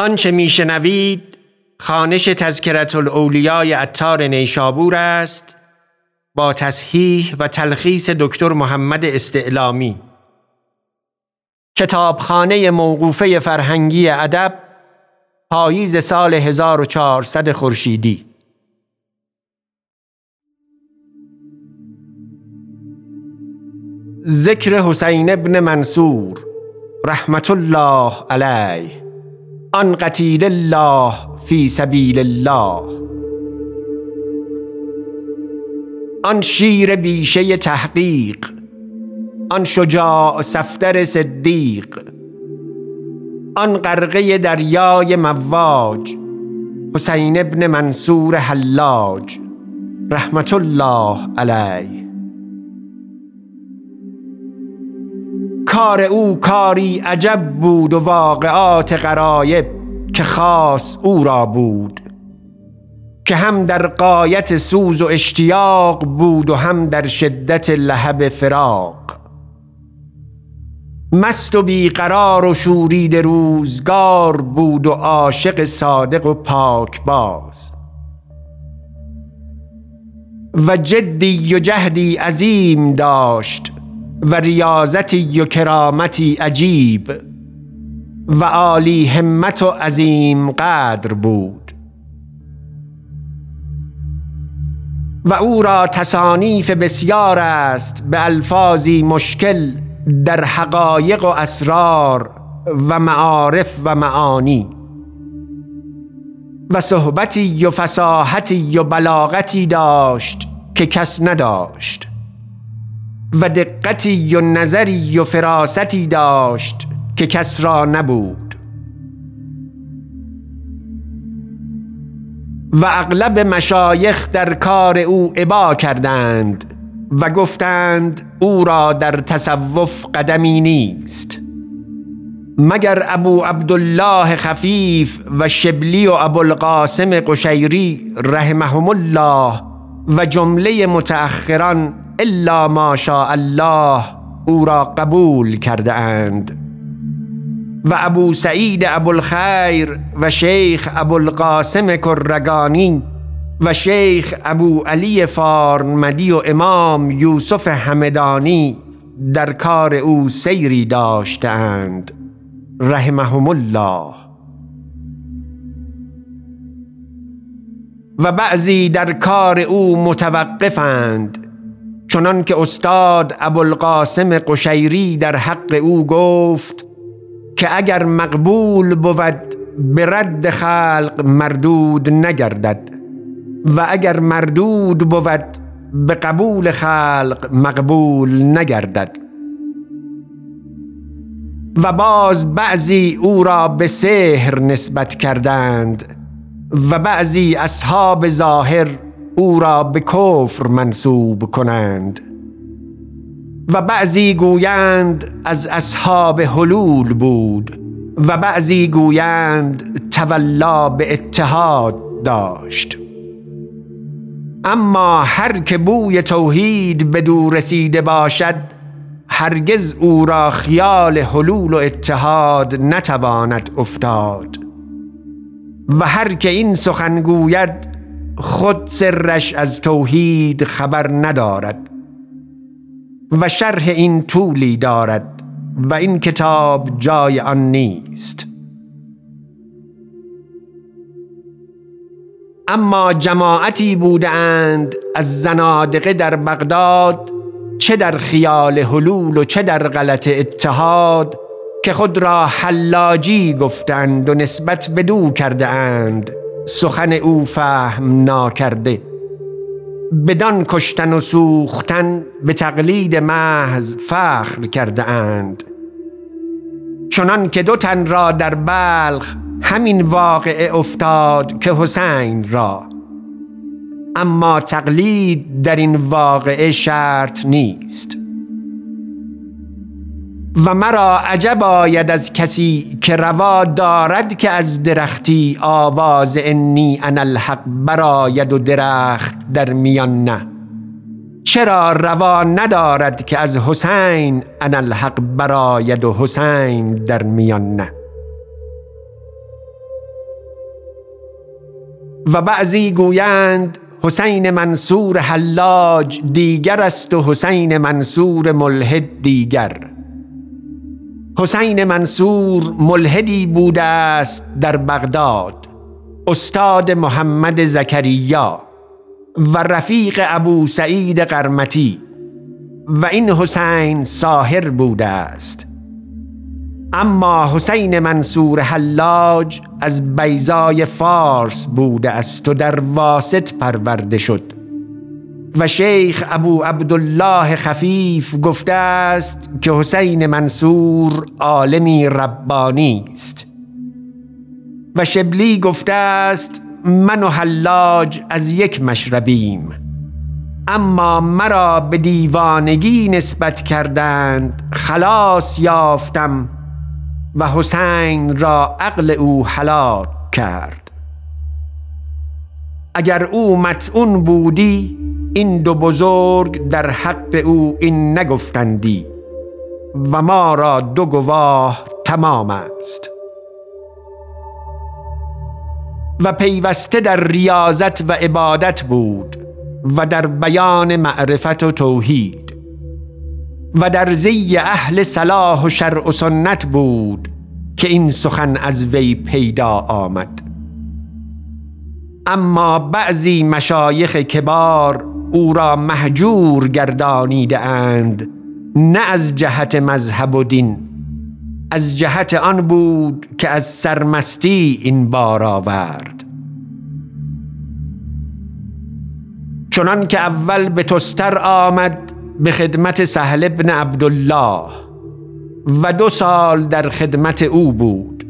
آنچه میشنوید خانش تذکرت الاولیای اتار نیشابور است با تصحیح و تلخیص دکتر محمد استعلامی. کتابخانه موقوفه فرهنگی ادب پاییز سال 1400 خورشیدی. ذکر حسین ابن منصور رحمت الله علیه. آن قتیل الله فی سبیل الله. آن شیر بیشه تحقیق. آن شجاع صفدر صدیق. آن غرقه دریای مواج. حسین ابن منصور حلاج. رحمت الله علیه. کار او کاری عجب بود و واقعات غرایب که خاص او را بود که هم در قایت سوز و اشتیاق بود و هم در شدت لهب فراق. مست و بیقرار و شورید روزگار بود و عاشق صادق و پاک باز. و جدی و جهدی عظیم داشت و ریاضتی و کرامتی عجیب و عالی همت و عظیم قدر بود. و او را تصانیف بسیار است به الفاظی مشکل در حقایق و اسرار و معارف و معانی. و صحبتی و فساحتی و بلاغتی داشت که کس نداشت. و دقتی و نظری و فراستی داشت که کس را نبود. و اغلب مشایخ در کار او عبا کردند و گفتند او را در تصوف قدمی نیست. مگر ابو عبدالله خفیف و شبلی و ابوالقاسم قشیری رحمهم الله و جمله متأخران الا ما شاء الله او را قبول کرده اند. و ابو سعید ابوالخیر و شیخ ابوالقاسم کرگانی و شیخ ابو علی فارمدی و امام یوسف همدانی در کار او سیری داشتند رحمهم الله. و بعضی در کار او متوقفند. چنان که استاد ابوالقاسم قشیری در حق او گفت که اگر مقبول بود به رد خلق مردود نگردد و اگر مردود بود به قبول خلق مقبول نگردد. و باز بعضی او را به سحر نسبت کردند و بعضی اصحاب ظاهر او را به کفر منصوب کنند و بعضی گویند از اصحاب حلول بود و بعضی گویند تولا به اتحاد داشت. اما هر که بوی توحید به دور رسیده باشد هرگز او را خیال حلول و اتحاد نتواند افتاد. و هر که این سخن گوید خود سرش از توحید خبر ندارد و شرح این طولی دارد و این کتاب جای آن نیست. اما جماعتی بودند از زنادقه در بغداد چه در خیال حلول و چه در غلط اتحاد که خود را حلاجی گفتند و نسبت بدو کرده اند سخن او فهم ناکرده. بدان کشتن و سوختن به تقلید محض فخر کرده اند. چنان که دو تن را در بلخ همین واقعه افتاد که حسین را. اما تقلید در این واقعه شرط نیست. و مرا عجب آید از کسی که روا دارد که از درختی آواز انی انا الحق براید و درخت در میان نه. چرا روا ندارد که از حسین انا الحق براید و حسین در میان نه؟ و بعضی گویند حسین منصور حلاج دیگر است و حسین منصور ملحد دیگر. حسین منصور ملحدی بوده است در بغداد استاد محمد زکریا و رفیق ابو سعید قرمتی و این حسین ساهر بوده است اما حسین منصور حلاج از بیزای فارس بوده است و در واسط پرورده شد. و شیخ ابو عبدالله خفیف گفته است که حسین منصور عالمی ربانی است. و شبلی گفته است من و حلاج از یک مشربیم. اما مرا به دیوانگی نسبت کردند خلاص یافتم و حسین را عقل او هلاک کرد. اگر او متعون بودی این دو بزرگ در حق او این نگفتندی و ما را دو گواه تمام است. و پیوسته در ریاضت و عبادت بود و در بیان معرفت و توحید و در زی اهل صلاح و شرع و سنت بود که این سخن از وی پیدا آمد. اما بعضی مشایخ کبار او را محجور گردانیده اند نه از جهت مذهب و دین از جهت آن بود که از سرمستی این بار آورد. چنان که اول به تستر آمد به خدمت سهل ابن عبدالله و دو سال در خدمت او بود.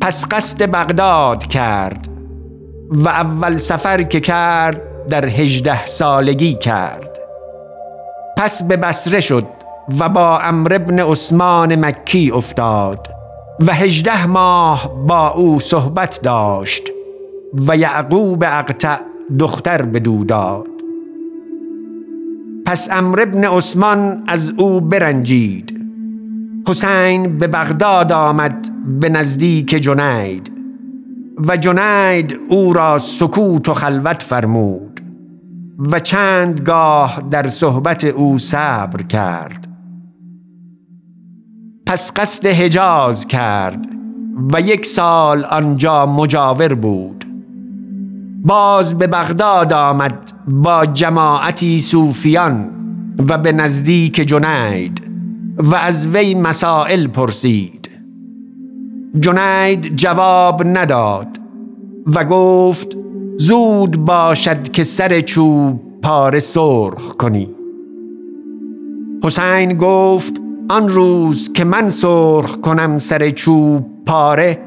پس قصد بغداد کرد و اول سفر که کرد در هجده سالگی کرد. پس به بسره شد و با امر ابن عثمان مکی افتاد و هجده ماه با او صحبت داشت و یعقوب اقطع دختر بدو داد. پس امر ابن عثمان از او برنجید. حسین به بغداد آمد به نزدیک جنید و جنید او را سکوت و خلوت فرمود. و چند گاه در صحبت او صبر کرد. پس قصد حجاز کرد و یک سال آنجا مجاور بود. باز به بغداد آمد با جماعتی صوفیان و به نزدیک جنید و از وی مسائل پرسید. جنید جواب نداد و گفت زود باشد که سر چوب پاره سرخ کنی. حسین گفت آن روز که من سرخ کنم سر چوب پاره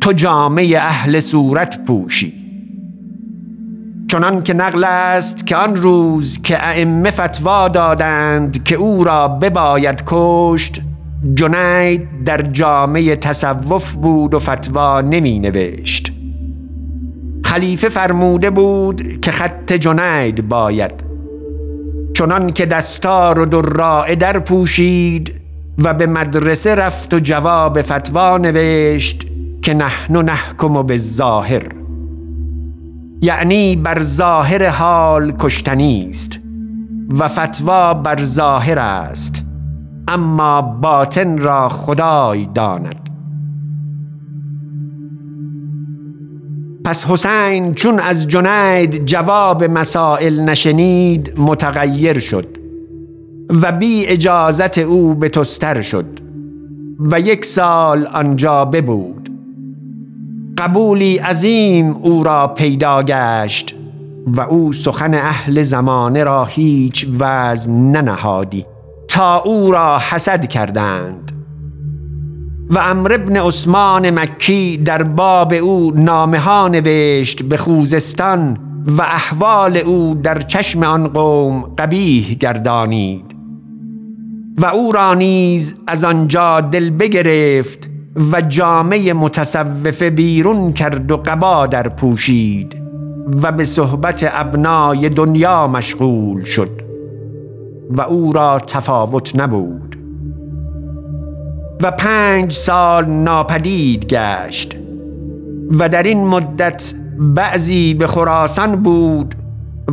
تو جامعه اهل صورت پوشی. چنان که نقل است که آن روز که ائمه فتوا دادند که او را بباید کشت جنید در جامعه تصوف بود و فتوا نمی نوشت. خلیفه فرموده بود که خط جنید باید. چنان که دستار و دراعه در پوشید و به مدرسه رفت و جواب فتوا نوشت که نحن نحکم به ظاهر. یعنی بر ظاهر حال کشتنی است و فتوا بر ظاهر است. اما باطن را خدای داند. پس حسین چون از جنید جواب مسائل نشنید متغیر شد و بی اجازت او به تستر شد و یک سال آنجا ببود. قبولی عظیم او را پیدا گشت و او سخن اهل زمانه را هیچ وزن ننهادی. تا او را حسد کردند. و امر ابن عثمان مکی در باب او نامه ها نوشت به خوزستان و احوال او در چشم آن قوم قبیح گردانید. و او را نیز از آنجا دل بگرفت و جامعه متصوفه بیرون کرد و قبا در پوشید و به صحبت ابنای دنیا مشغول شد و او را تفاوت نبود. و پنج سال ناپدید گشت. و در این مدت بعضی به خراسان بود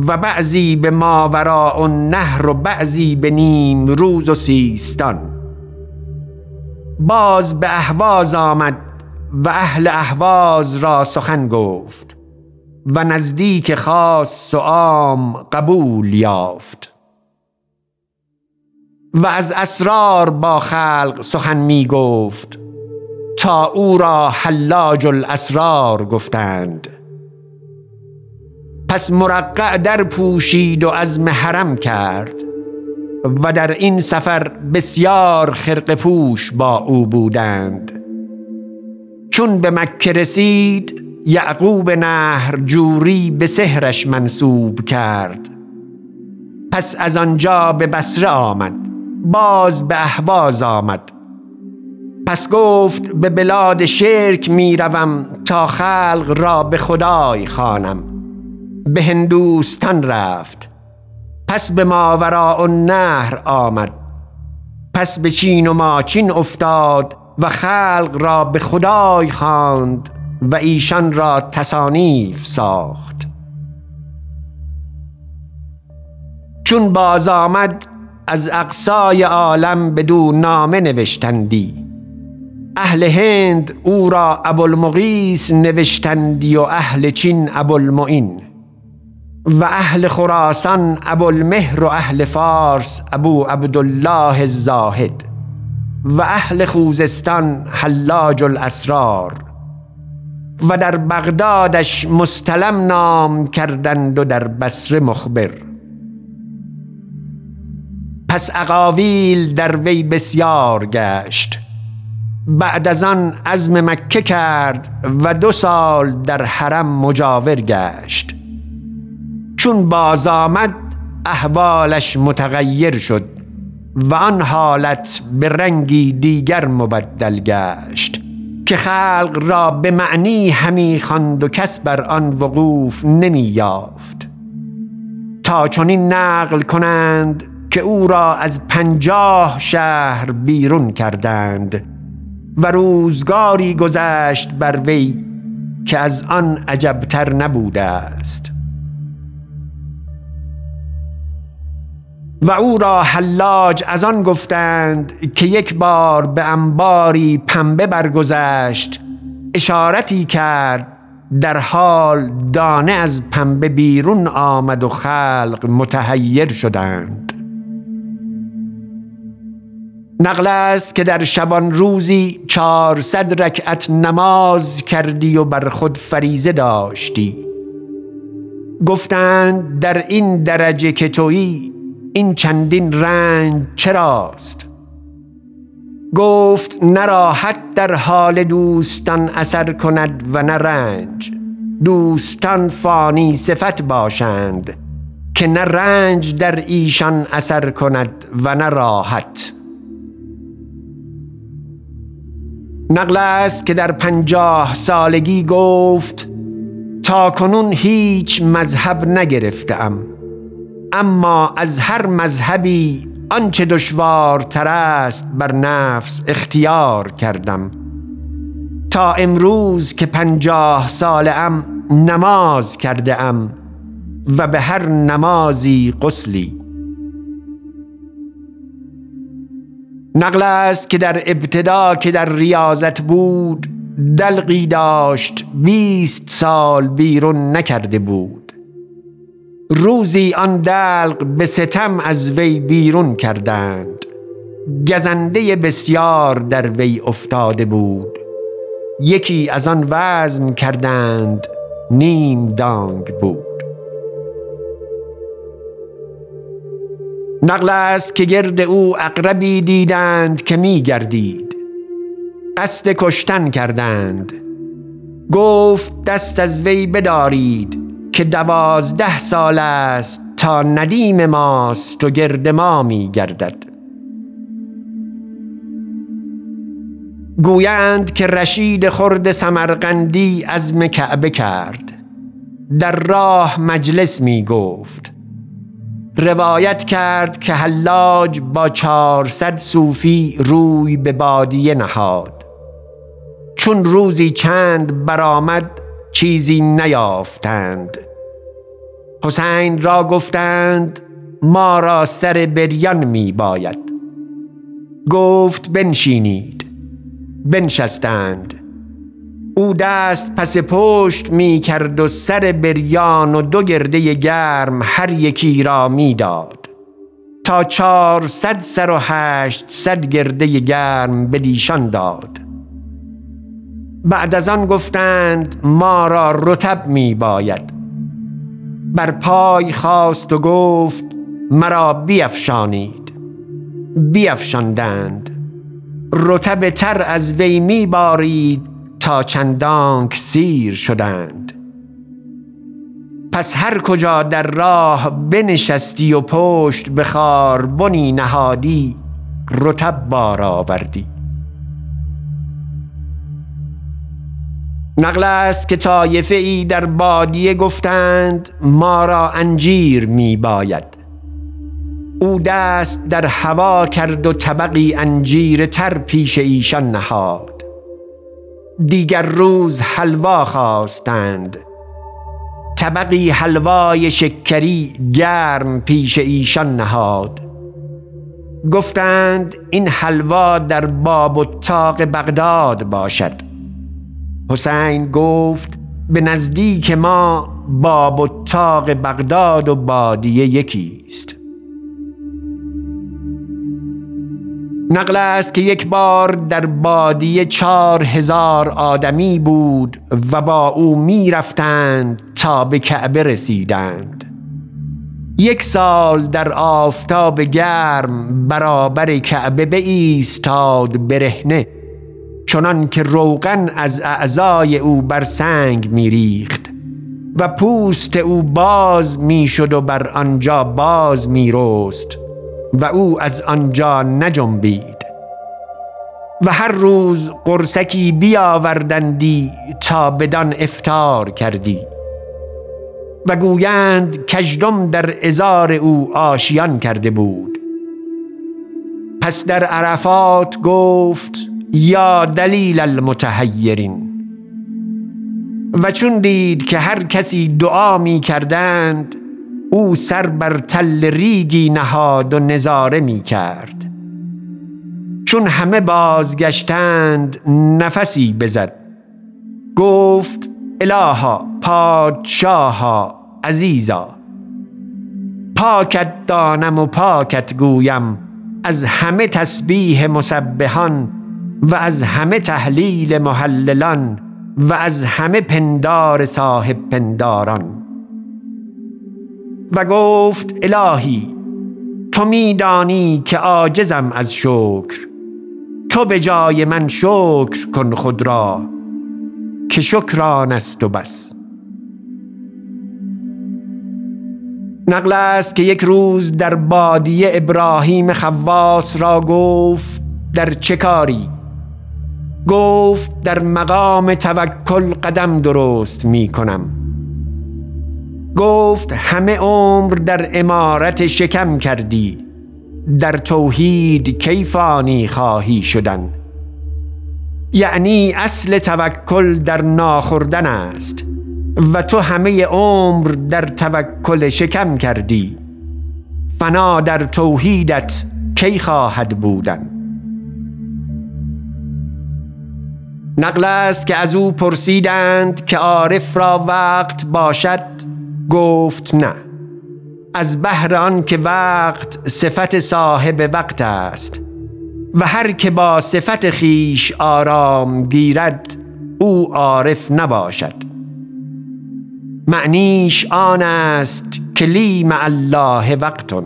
و بعضی به ماوراء النهر و بعضی به نیم روز و سیستان. باز به اهواز آمد و اهل اهواز را سخن گفت و نزدیک خاص و عام قبول یافت. و از اسرار با خلق سخن می گفت تا او را حلاج الاسرار گفتند. پس مرقع در پوشید و از محرم کرد و در این سفر بسیار خرق پوش با او بودند. چون به مکه رسید یعقوب نهر جوری به سهرش منصوب کرد. پس از آنجا به بسره آمد. باز به احواز آمد. پس گفت به بلاد شرک می روم تا خلق را به خدای خانم به هندوستان رفت. پس به ماوراء النهر آمد. پس به چین و ماچین افتاد و خلق را به خدای خواند و ایشان را تصانیف ساخت. چون باز آمد از اقصای عالم بدو نامه نوشتندی. اهل هند او را ابوالمغیس نوشتندی و اهل چین ابوالمعین. و اهل خراسان ابوالمهر و اهل فارس ابو عبدالله الزاهد. و اهل خوزستان حلاج الاسرار. و در بغدادش مستلم نام کردند و در بصره مخبر. پس اقاویل در وی بسیار گشت. بعد از آن عزم مکه کرد و دو سال در حرم مجاور گشت. چون باز آمد احوالش متغیر شد و آن حالت به رنگی دیگر مبدل گشت که خلق را به معنی همی خواند و کس بر آن وقوف نمی یافت. تا چنین نقل کنند که او را از پنجاه شهر بیرون کردند و روزگاری گذشت بر وی که از آن عجبتر نبوده است. و او را حلاج از آن گفتند که یک بار به انباری پنبه برگذشت اشارتی کرد در حال دانه از پنبه بیرون آمد و خلق متحیر شدند. نقل است که در شبان روزی چهارصد رکعت نماز کردی و بر خود فریزه داشتی. گفتند در این درجه که تویی این چندین رنج چراست؟ گفت نه راحت در حال دوستان اثر کند و نه رنج. دوستان فانی صفت باشند که نه رنج در ایشان اثر کند و نه راحت. نقل است که در پنجاه سالگی گفت تا کنون هیچ مذهب نگرفتم. اما از هر مذهبی آنچه دشوارتر است بر نفس اختیار کردم. تا امروز که پنجاه ام نماز کرده ام و به هر نمازی قسلی نقل است که در ابتدا که در ریاضت بود دلقی داشت بیست سال بیرون نکرده بود. روزی آن دلق به ستم از وی بیرون کردند. گزنده بسیار در وی افتاده بود. یکی از آن وزن کردند نیم دانگ بود. نقل است که گرد او اقربی دیدند که می گردید. قصد کشتن کردند. گفت دست از وی بدارید که دوازده سال است تا ندیم ماست و گرد ما می گردد. گویند که رشید خرد سمرقندی عزم کعبه کرد. در راه مجلس می گفت. روایت کرد که حلاج با چهارصد صوفی روی به بادیه نهاد. چون روزی چند برآمد چیزی نیافتند. حسین را گفتند ما را سر بریان می باید. گفت بنشینید. بنشستند. او دست پس پشت می کرد و سر بریان و دو گرده گرم هر یکی را می داد. تا چهارصد سر و هشت صد گرده گرم بدیشان داد. بعد از آن گفتند ما را رتب می باید. بر پای خواست و گفت مرا بیفشانید. بیفشاندند. رتب تر از وی می بارید. تا چندانک سیر شدند. پس هر کجا در راه بنشستی و پشت به بنی نهادی رتب بار آوردی نقل است که طایفه ای در بادیه گفتند ما را انجیر می باید. او دست در هوا کرد و طبقی انجیر تر پیش ایشان نهاد. دیگر روز حلوا خواستند. طبقی حلوای شکری گرم پیش ایشان نهاد. گفتند این حلوا در باب و تاق بغداد باشد. حسین گفت به نزدیک ما باب و تاق بغداد و بادیه یکی نقل است که یک بار در بادیه چار هزار آدمی بود و با او می رفتند تا به کعبه رسیدند. یک سال در آفتاب گرم برابر کعبه به ایستاد برهنه چنان که روغن از اعضای او بر سنگ میریخت و پوست او باز می‌شد و بر آنجا باز میرست. و او از آنجا نجنبید. و هر روز قرسکی بیاوردندی تا بدان افتار کردی. و گویند کژدم در ازار او آشیان کرده بود. پس در عرفات گفت یا دلیل المتحیرین. و چون دید که هر کسی دعا می کردند او سر بر تل ریگی نهاد و نظاره می کرد. چون همه بازگشتند نفسی بزد. گفت الها پادشاها عزیزا پاکت دانم و پاکت گویم. از همه تسبیح مسبحان و از همه تحلیل محللان و از همه پندار صاحب پنداران. و گفت الهی تو میدانی که عاجزم از شکر. تو به جای من شکر کن خود را که شکران است و بس. نقل است که یک روز در بادیه ابراهیم خواس را گفت در چه کاری؟ گفت در مقام توکل قدم درست می کنم گفت همه عمر در امارت شکم کردی در توحید کیفانی خواهی شدن؟ یعنی اصل توکل در ناخوردن است و تو همه عمر در توکل شکم کردی. فنا در توحیدت کی خواهد بودن؟ نقل است که از او پرسیدند که عارف را وقت باشد. گفت نه. از بهر آن که وقت صفت صاحب وقت است و هر که با صفت خیش آرام گیرد او عارف نباشد. معنیش آن است که مع الله وقتون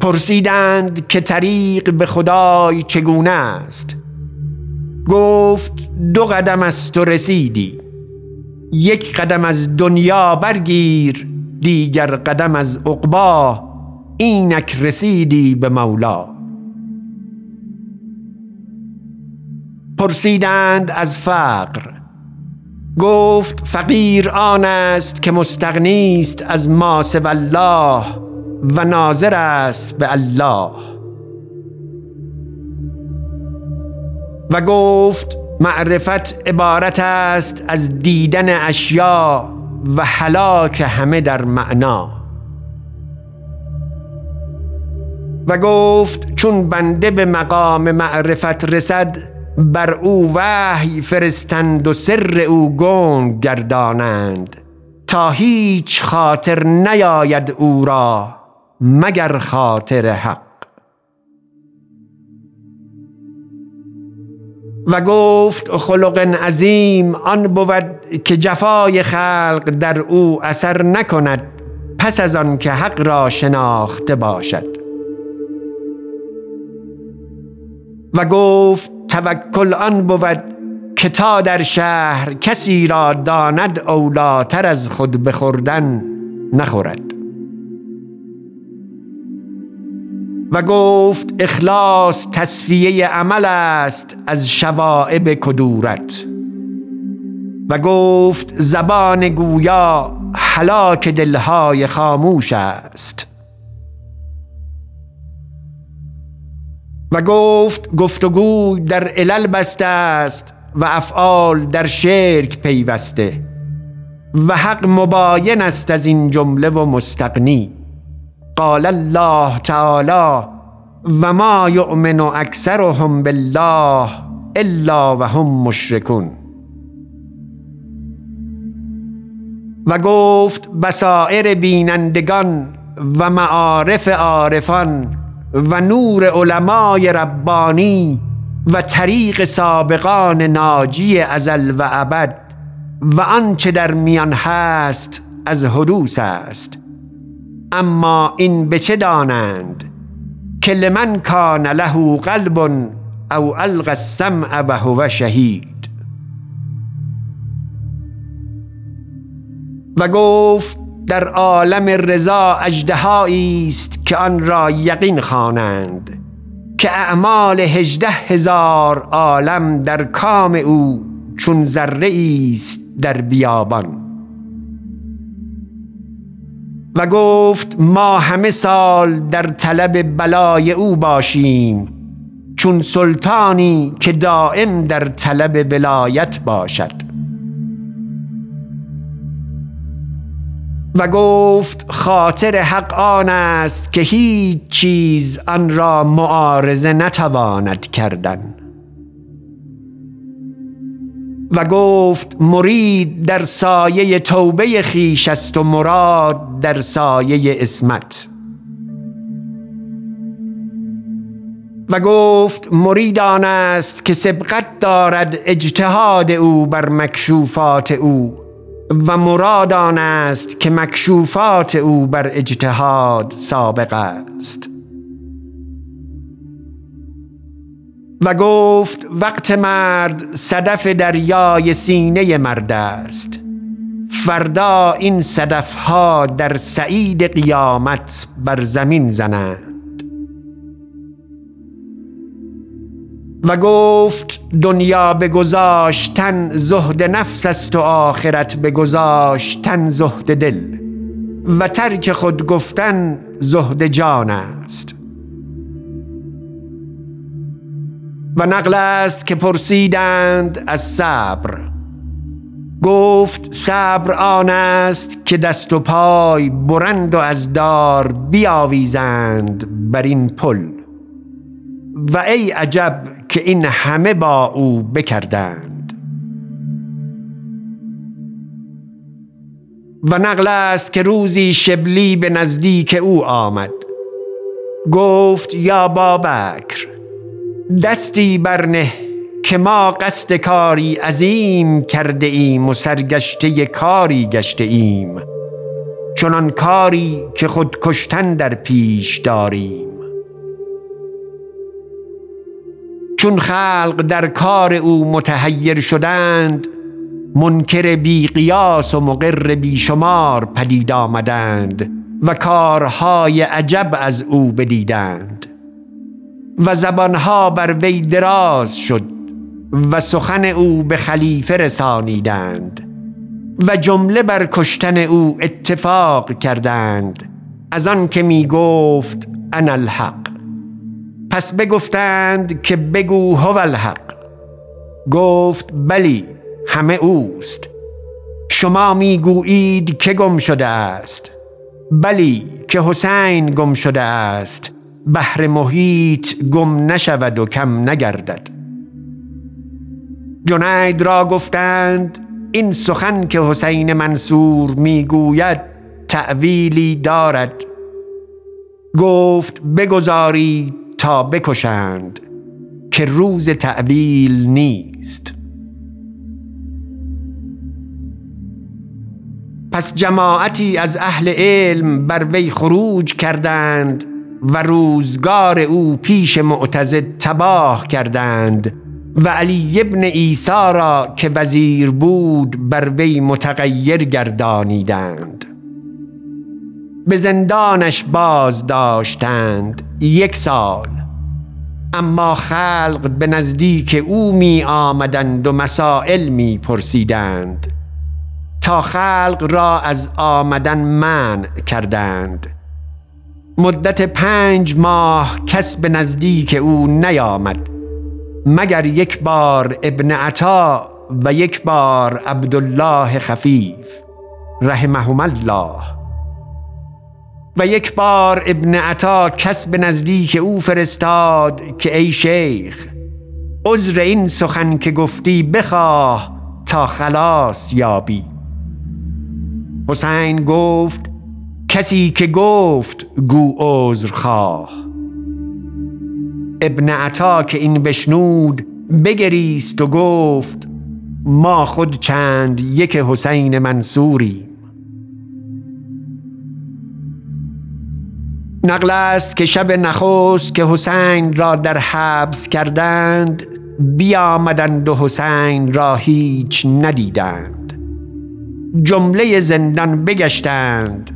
پرسیدند که طریق به خدای چگونه است. گفت دو قدم از تو رسیدی. یک قدم از دنیا برگیر دیگر قدم از عقبا اینک رسیدی به مولا. پرسیدند از فقر. گفت فقیر آن است که مستغنی است از ما الله و ناظر است به الله. و گفت معرفت عبارت است از دیدن اشیا و حلاک همه در معنا. و گفت چون بنده به مقام معرفت رسد بر او وحی فرستند و سر او گنگ گردانند. تا هیچ خاطر نیاید او را مگر خاطر حق. و گفت خلق عظیم آن بود که جفای خلق در او اثر نکند پس از آن که حق را شناخته باشد. و گفت توکل آن بود که تا در شهر کسی را داند اولاتر از خود بخوردن نخورد. و گفت اخلاص تصفیه عمل است از شوائب کدورت. و گفت زبان گویا حلاک دلهای خاموش است. و گفت گفتگو در علل بسته است و افعال در شرک پیوسته و حق مباین است از این جمله و مستقنی قال الله تعالی و ما یؤمن اکثرهم بالله الا و هم مشرکون. و گفت بصائر بینندگان و معارف عارفان و نور علمای ربانی و طریق سابقان ناجی ازل و ابد و آنچه در میان هست از حدوث است. اما این به چه دانند که لمن کان له قلب او القى السمع و هو شهید؟ و گفت در عالم رضا اجدهایی است که آن را یقین خوانند که اعمال هجده هزار عالم در کام او چون ذره است در بیابان. و گفت ما همه سال در طلب بلای او باشیم چون سلطانی که دائم در طلب ولایت باشد. و گفت خاطر حق آن است که هیچ چیز آن را معارضه نتواند کردن. و گفت مرید در سایه توبه خیش است و مراد در سایه اسمت و گفت مرید آن است که سبقت دارد اجتهاد او بر مکشوفات او و مراد آن است که مکشوفات او بر اجتهاد سابق است. و گفت وقت مرد صدف دریای سینه مرد است. فردا این صدف ها در سعید قیامت بر زمین زنند. و گفت دنیا بگذاشتن زهد نفس است و آخرت بگذاشتن زهد دل. و ترک خود گفتن زهد جان است. و نقل است که پرسیدند از صبر. گفت صبر آن است که دست و پای برند و از دار بیاویزند بر این پل. و ای عجب که این همه با او بکردند. و نقل است که روزی شبلی به نزدیک او آمد. گفت یا بابکر دستی برنه که ما قصد کاری عظیم کرده ایم و سرگشته کاری گشته ایم. چنان کاری که خود کشتن در پیش داریم. چون خلق در کار او متحیر شدند منکر بی قیاس و مقر بی شمار پدید آمدند و کارهای عجب از او بدیدند. و زبانها بر وی دراز شد و سخن او به خلیفه رسانیدند و جمله بر کشتن او اتفاق کردند. از آن که می گفت انا الحق. پس بگفتند که بگو هو الحق. گفت بلی همه اوست. شما می‌گویید که گم شده است. بلی که حسین گم شده است. بحر محیط گم نشود و کم نگردد. جنید را گفتند این سخن که حسین منصور می‌گوید تعویلی دارد. گفت بگذاری تا بکشند که روز تعویل نیست. پس جماعتی از اهل علم بر وی خروج کردند و روزگار او پیش معتزد تباه کردند و علی ابن عیسی را که وزیر بود بر وی متغیر گردانیدند. به زندانش باز داشتند یک سال. اما خلق به نزدیک او می آمدند و مسائل می پرسیدند. تا خلق را از آمدن منع کردند. مدت پنج ماه کس به نزدیک او نیامد مگر یک بار ابن عطا و یک بار عبدالله خفیف رحمهم الله. و یک بار ابن عطا کس به نزدیک او فرستاد که ای شیخ عذر این سخن که گفتی بخواه تا خلاص یابی. حسین گفت کسی که گفت گو عذر خواه. ابن عطا که این بشنود بگریست و گفت ما خود چند یک حسین منصوریم. نقل است که شب نخست که حسین را در حبس کردند بیامدند و حسین را هیچ ندیدند. جمله زندان بگشتند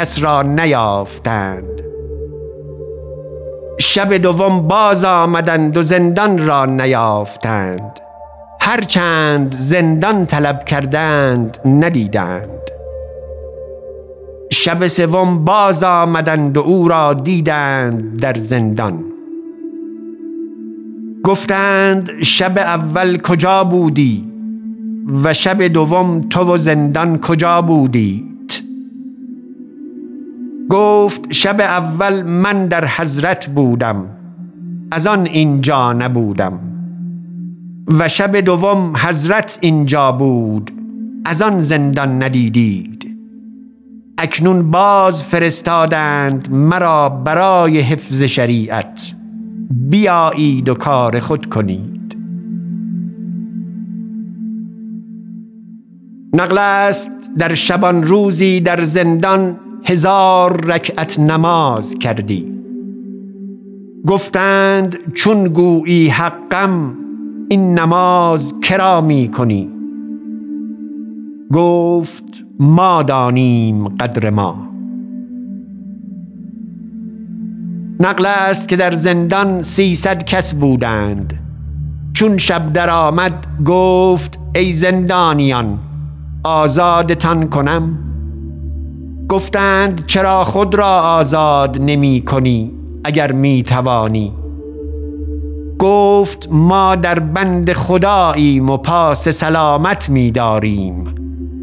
کس را نیافتند. شب دوم باز آمدند و زندان را نیافتند. هرچند زندان طلب کردند ندیدند. شب سوم باز آمدند و او را دیدند در زندان. گفتند شب اول کجا بودی؟ و شب دوم تو و زندان کجا بودید گفت شب اول من در حضرت بودم از آن اینجا نبودم. و شب دوم حضرت اینجا بود از آن زندان ندیدید. اکنون باز فرستادند مرا برای حفظ شریعت. بیایید و کار خود کنید. نقل است در شبان روزی در زندان هزار رکعت نماز کردی. گفتند چون گویی حقم این نماز کرا می کنی؟ گفت ما دانیم قدر ما. نقل است که در زندان سیصد کس بودند. چون شب در آمد گفت ای زندانیان آزادتان کنم؟ گفتند چرا خود را آزاد نمی کنی اگر می توانی؟ گفت ما در بند خداییم و پاس سلامت می داریم.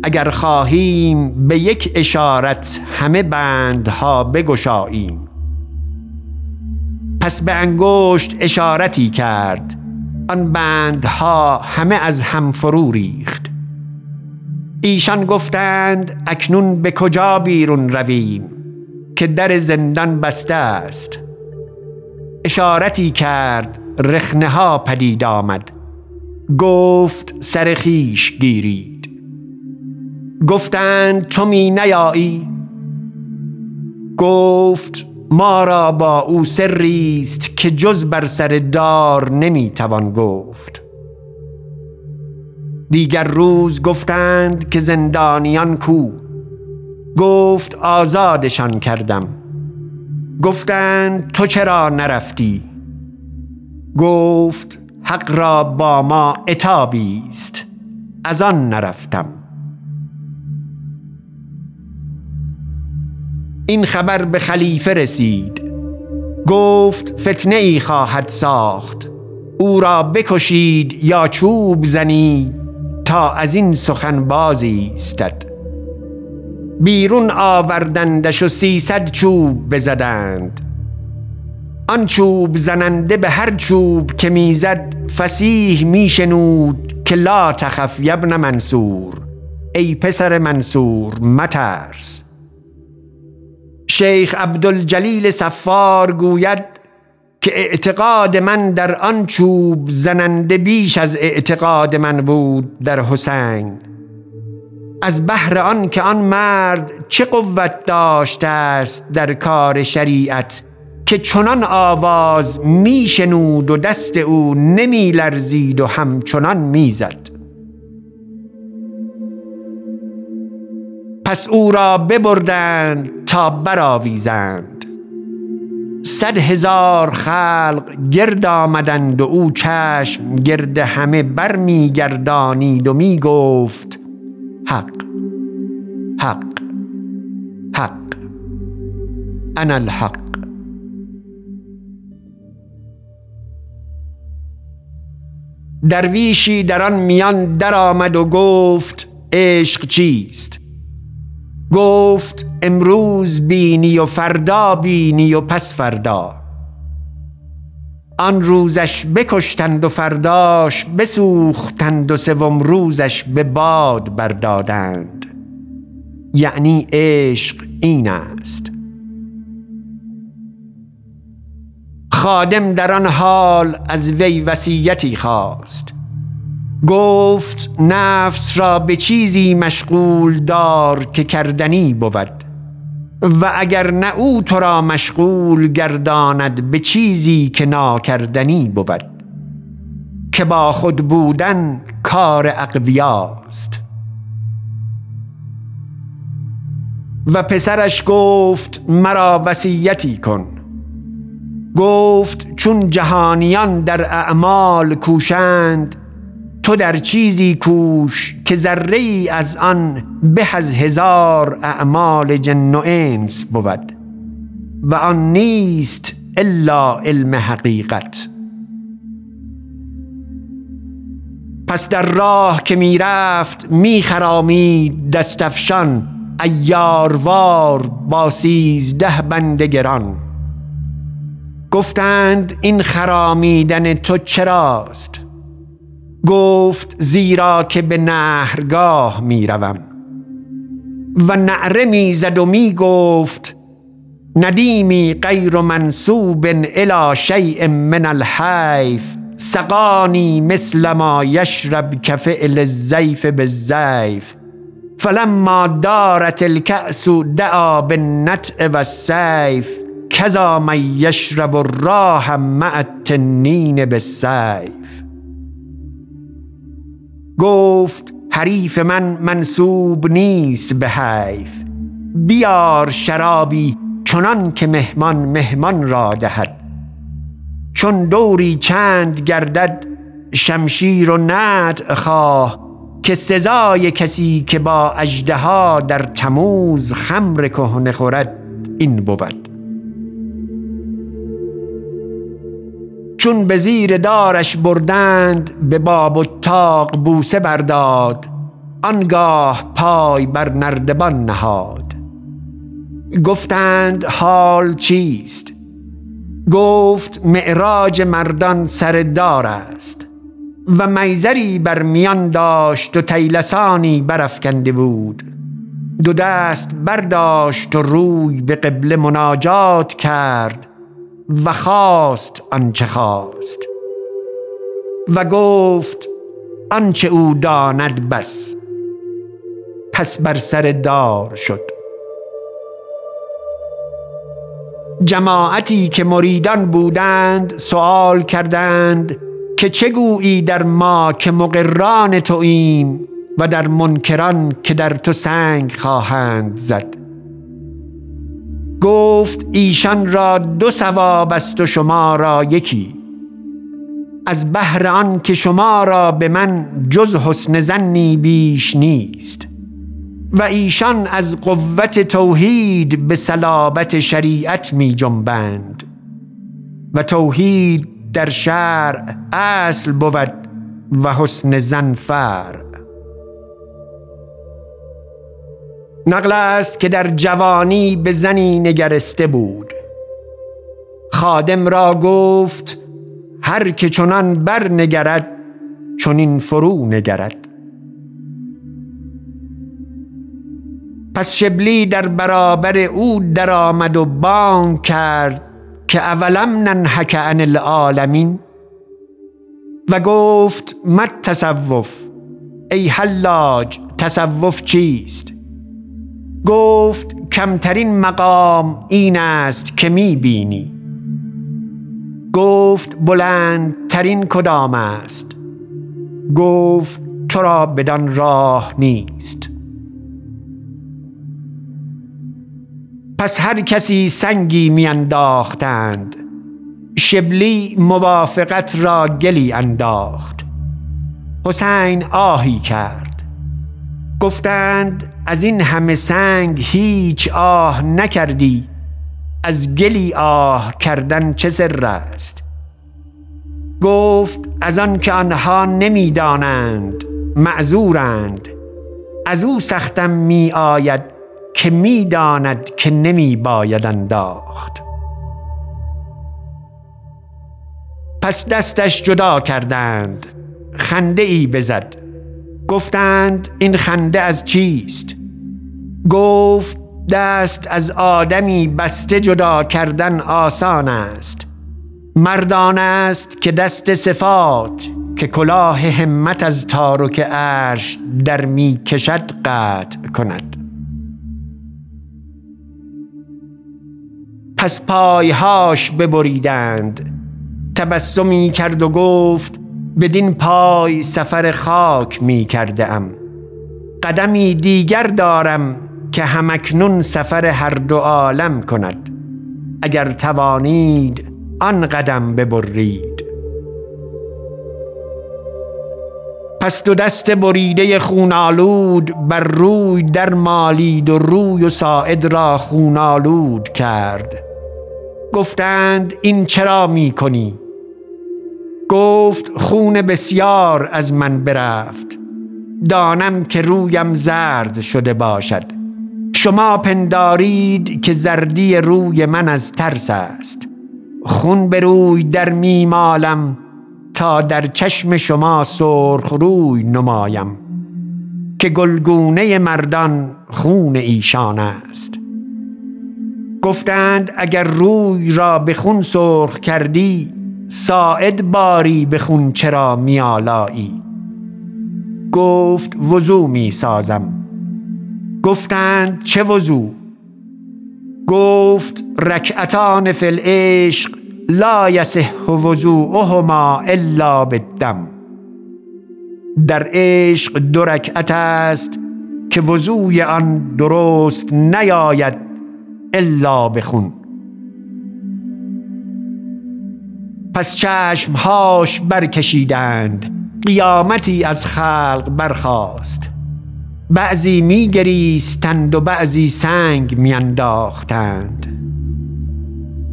اگر خواهیم به یک اشارت همه بندها بگشاییم. پس به انگشت اشارتی کرد. آن بندها همه از هم فرو ریخت. ایشان گفتند اکنون به کجا بیرون رویم؟ که در زندان بسته است. اشارتی کرد رخنه ها پدید آمد. گفت سر خیش گیرید. گفتند تو می نیایی؟ گفت ما را با او سری است که جز بر سر دار نمی توان گفت. دیگر روز گفتند که زندانیان کو. گفت آزادشان کردم. گفتند تو چرا نرفتی؟ گفت حق را با ما اتابی است. از آن نرفتم. این خبر به خلیفه رسید. گفت فتنه ای خواهد ساخت. او را بکشید یا چوب زنید تا از این سخن بازی استد بیرون آوردندش و سیصد چوب بزدند. آن چوب زننده به هر چوب که می‌زد فسیح میشنود که لا تخف یبن منصور. ای پسر منصور مترس. شیخ عبدالجلیل صفار گوید که اعتقاد من در آن چوب زننده بیش از اعتقاد من بود در حسین. از بهر آن که آن مرد چه قوت داشته است در کار شریعت که چنان آواز میشنود و دست او نمی لرزید و همچنان می‌زد پس او را ببردند تا برآویزند. صد هزار خلق گرد آمدند و او چشم گرد همه برمیگردانید و می‌گفت حق حق حق انا الحق. درویشی در آن میان درآمد و گفت عشق چیست؟ گفت امروز بینی و فردا بینی و پس فردا. آن روزش بکشتند و فرداش بسوختند و سوم روزش به باد بردادند. یعنی عشق این است. خادم در آن حال از وی وصیتی خواست. گفت نفس را به چیزی مشغول دار که کردنی بود و اگر نه او تو را مشغول گرداند به چیزی که ناکردنی بود که با خود بودن کار اقویاست. و پسرش گفت مرا وصیتی کن. گفت چون جهانیان در اعمال کوشند تو در چیزی کوش که ذره ای از آن به از هزار اعمال جن و انس بود. و آن نیست الا علم حقیقت. پس در راه که می رفت می خرامید دستفشان ایاروار با سیزده بنده گران. گفتند این خرامیدن تو چراست؟ گفت زیرا که به نهرگاه می روم و نعره می زد و می گفت ندیمی غیر منصوب الى شیء من الحیف سقانی مثل ما یشرب کفعل الزیف بالزیف فلما دارت الكأس دعا بالنطع والسیف کذا من یشرب الراح مع التنین بالسیف. گفت حریف من منصوب نیست به حیف. بیار شرابی چنان که مهمان مهمان را دهد. چون دوری چند گردد شمشیر و نطع خواه. که سزای کسی که با اژدها در تموز خمر کهنه خورد این بود. چون به زیر دارش بردند به باب و تاق بوسه برداد آنگاه پای بر نردبان نهاد. گفتند حال چیست؟ گفت معراج مردان سر دار است و میزری بر میان داشت و تیلسانی برافکنده بود. دو دست برداشت و روی به قبل مناجات کرد و خواست آنچه خواست. و گفت آنچه او داند بس. پس بر سر دار شد. جماعتی که مریدان بودند سوال کردند که چه گویی در ما که مقران توییم و در منکران که در تو سنگ خواهند زد. گفت ایشان را دو ثواب است و شما را یکی. از بهر آن که شما را به من جز حسن زنی بیش نیست. و ایشان از قوت توحید به صلابت شریعت می جنبند. و توحید در شرع اصل بود و حسن زن فرع. نقل است که در جوانی به زنی نگرسته بود. خادم را گفت هر که چنان بر نگرد چنین فرو نگرد. پس شبلی در برابر او درآمد و بانگ کرد که اولم ننهک عن العالمین و گفت مت تصوف ای حلاج تصوف چیست؟ گفت کمترین مقام این است که می بینی گفت بلندترین کدام است؟ گفت تو را بدان راه نیست. پس هر کسی سنگی میانداختند. شبلی موافقت را گلی انداخت. حسین آهی کرد. گفتند از این همه سنگ هیچ آه نکردی از گلی آه کردن چه سر است؟ گفت از آن که آنها نمی‌دانند معذورند از او سختم می آید که می‌داند که نمی باید انداخت. پس دستش جدا کردند خنده ای بزد. گفتند این خنده از چیست؟ گفت دست از آدمی بسته جدا کردن آسان است. مردان است که دست صفات که کلاه همت از تارک عرش در می کشد قطع کند. پس پایهاش ببریدند. تبسمی کرد و گفت بدین پای سفر خاک می کرده ام قدمی دیگر دارم که همکنون سفر هر دو عالم کند. اگر توانید آن قدم ببرید. پس دو دست بریده خونالود بر روی در مالید و روی و ساعد را خونالود کرد. گفتند این چرا می کنی؟ گفت خون بسیار از من برفت. دانم که رویم زرد شده باشد. شما پندارید که زردی روی من از ترس است. خون به روی در میمالم تا در چشم شما سرخ روی نمایم. که گلگونه مردان خون ایشان است. گفتند اگر روی را به خون سرخ کردی ساعد باری به خون چرا میالایی گفت وضو می سازم گفتند چه وضو؟ گفت رکعتان فی العشق لا یصح وضوءهما الا بالدم. در عشق دو رکعت است که وضوی آن درست نیاید الا بخون پس چشمهاش برکشیدند. قیامتی از خلق برخاست. بعضی میگریستند و بعضی سنگ میانداختند.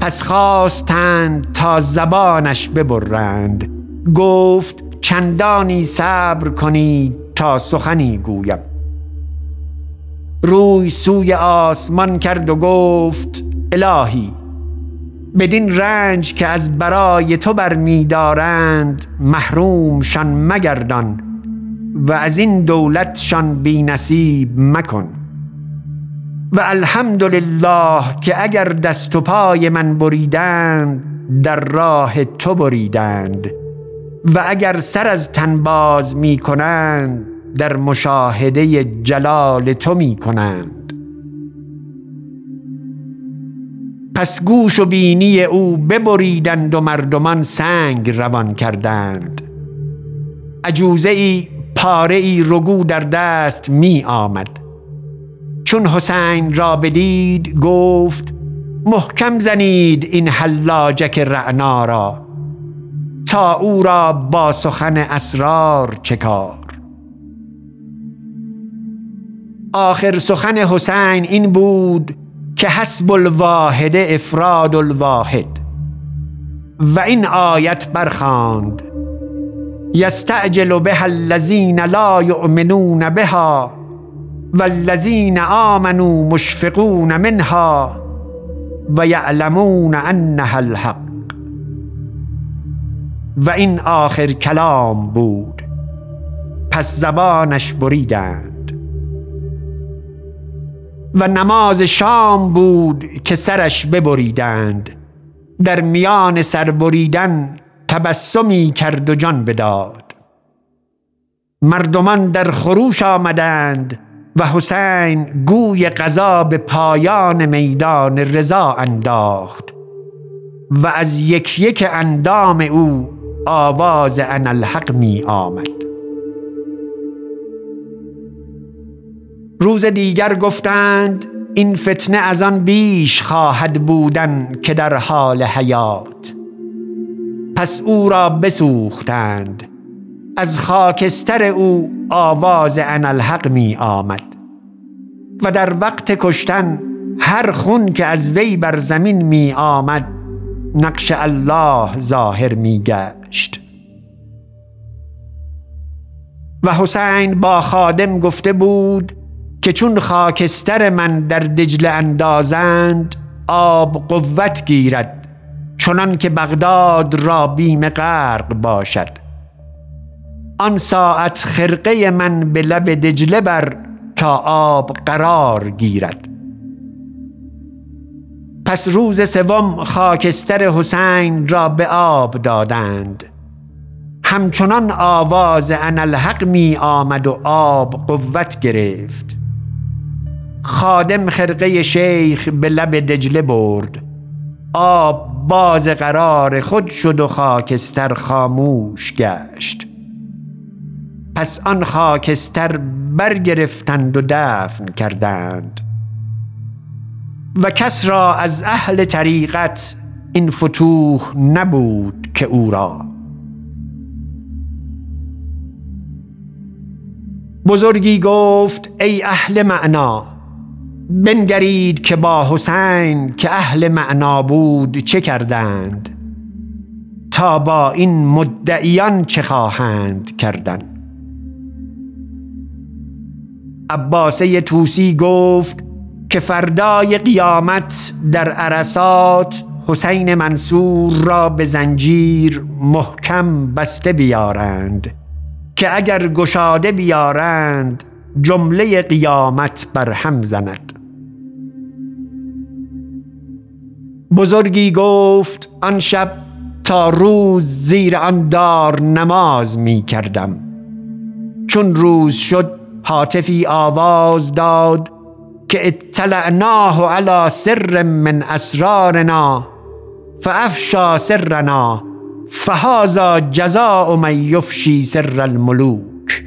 پس خواستند تا زبانش ببرند. گفت چندانی صبر کنید تا سخنی گویم. روی سوی آسمان کرد و گفت الهی بدین رنج که از برای تو برمیدارند محرومشان مگردان و از این دولتشان بی نصیب مکن. و الحمدلله که اگر دست و پای من بریدند در راه تو بریدند. و اگر سر از تن باز می کنند در مشاهده جلال تو می کنند پس گوش و بینی او ببریدند و مردمان سنگ روان کردند. عجوزه ای پاره ای رگو در دست می آمد. چون حسین را بدید گفت محکم زنید این حلاجک رعنا را. تا او را با سخن اسرار چکار آخر سخن حسین این بود که حسب الواحد افراد الواحد. و این آیت برخاند. یستعجل بها الذین لا یؤمنون بها والذین آمنوا مشفقون منها و یعلمون انها الحق. و این آخر کلام بود. پس زبانش بریدند. و نماز شام بود که سرش ببریدند. در میان سر بریدن تبسمی کرد و جان بداد. مردمان در خروش آمدند و حسین گوی قضا به پایان میدان رضا انداخت و از یک یک اندام او آواز الحق می آمد. روز دیگر گفتند این فتنه از آن بیش خواهد بودن که در حال حیات. پس او را بسوختند. از خاکستر او آواز انالحق می آمد. و در وقت کشتن هر خون که از وی بر زمین می آمد نقش الله ظاهر می گشت. و حسین با خادم گفته بود که چون خاکستر من در دجله اندازند آب قوت گیرد چنان که بغداد را بیم غرق باشد. آن ساعت خرقه من به لب دجله بر تا آب قرار گیرد. پس روز سوم خاکستر حسین را به آب دادند. همچنان آواز انالحق می آمد و آب قوت گرفت. خادم خرقه شیخ به لب دجله برد. آب باز قرار خود شد و خاکستر خاموش گشت. پس آن خاکستر برگرفتند و دفن کردند. و کس را از اهل طریقت این فتوح نبود که او را. بزرگی گفت ای اهل معنا بنگرید که با حسین که اهل معنا بود چه کردند؟ تا با این مدعیان چه خواهند کردن؟ عباسه توسی گفت که فردای قیامت در عرصات حسین منصور را به زنجیر محکم بسته بیارند که اگر گشاده بیارند جمله قیامت بر هم زند. بزرگی گفت آن شب تا روز زیر آن دار نماز می کردم. چون روز شد حاطفی آواز داد که اطلعناه علی سر من اسرارنا فافشا سرنا فهذا جزاء من یفشی سر الملوک.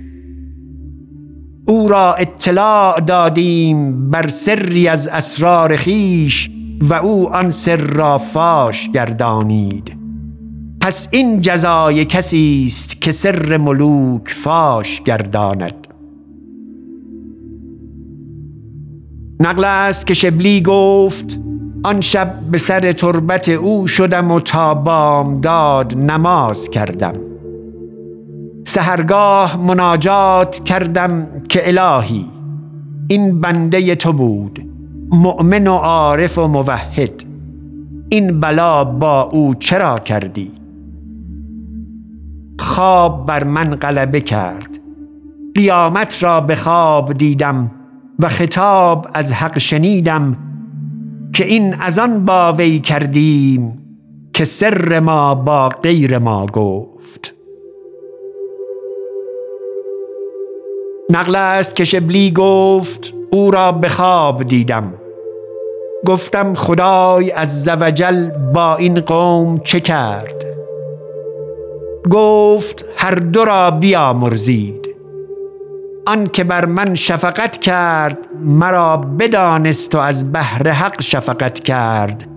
او را اطلاع دادیم بر سری از اسرار خیش و او آن سر را فاش گردانید. پس این جزای کسی است که سر ملوک فاش گرداند. نقل است که شبلی گفت آن شب به سر تربت او شدم و تا بامداد نماز کردم. سهرگاه مناجات کردم که الهی این بنده تو بود. مؤمن و عارف و موحد. این بلا با او چرا کردی؟ خواب بر من غلبه کرد. قیامت را به خواب دیدم و خطاب از حق شنیدم که این از آن با وی کردیم که سر ما با غیر ما گفت. نقل است که شبلی گفت او را به خواب دیدم. گفتم خدای از زوجل با این قوم چه کرد؟ گفت هر دو را بیامرزید. آن که بر من شفقت کرد مرا بدانست و از بهر حق شفقت کرد.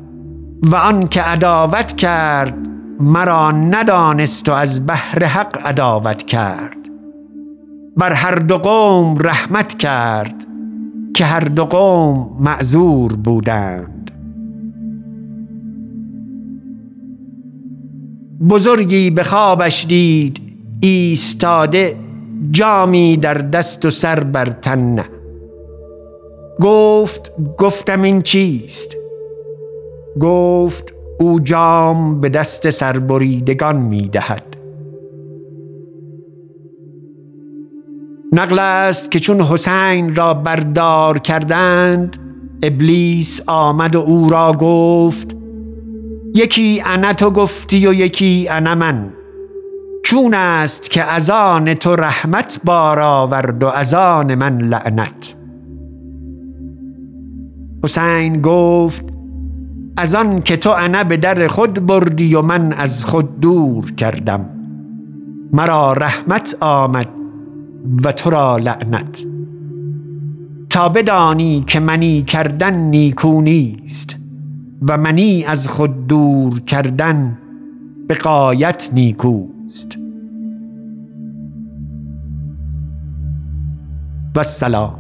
و آن که عداوت کرد مرا ندانست و از بهر حق عداوت کرد. بر هر دو قوم رحمت کرد. که هر دو قوم معذور بودند. بزرگی به خوابش دید ایستاده جامی در دست و سر بر تن. گفت گفتم این چیست؟ گفت او جام به دست سربریدگان می دهد نقل است که چون حسین را بردار کردند ابلیس آمد و او را گفت یکی انا تو گفتی و یکی انا من. چون است که از آن تو رحمت بار آورد و از آن من لعنت. حسین گفت از آن که تو انا به در خود بردی و من از خود دور کردم. مرا رحمت آمد و تو را لعنت. تا بدانی که منی کردن نیکو نیست و منی از خود دور کردن به قایت نیکوست. و السلام.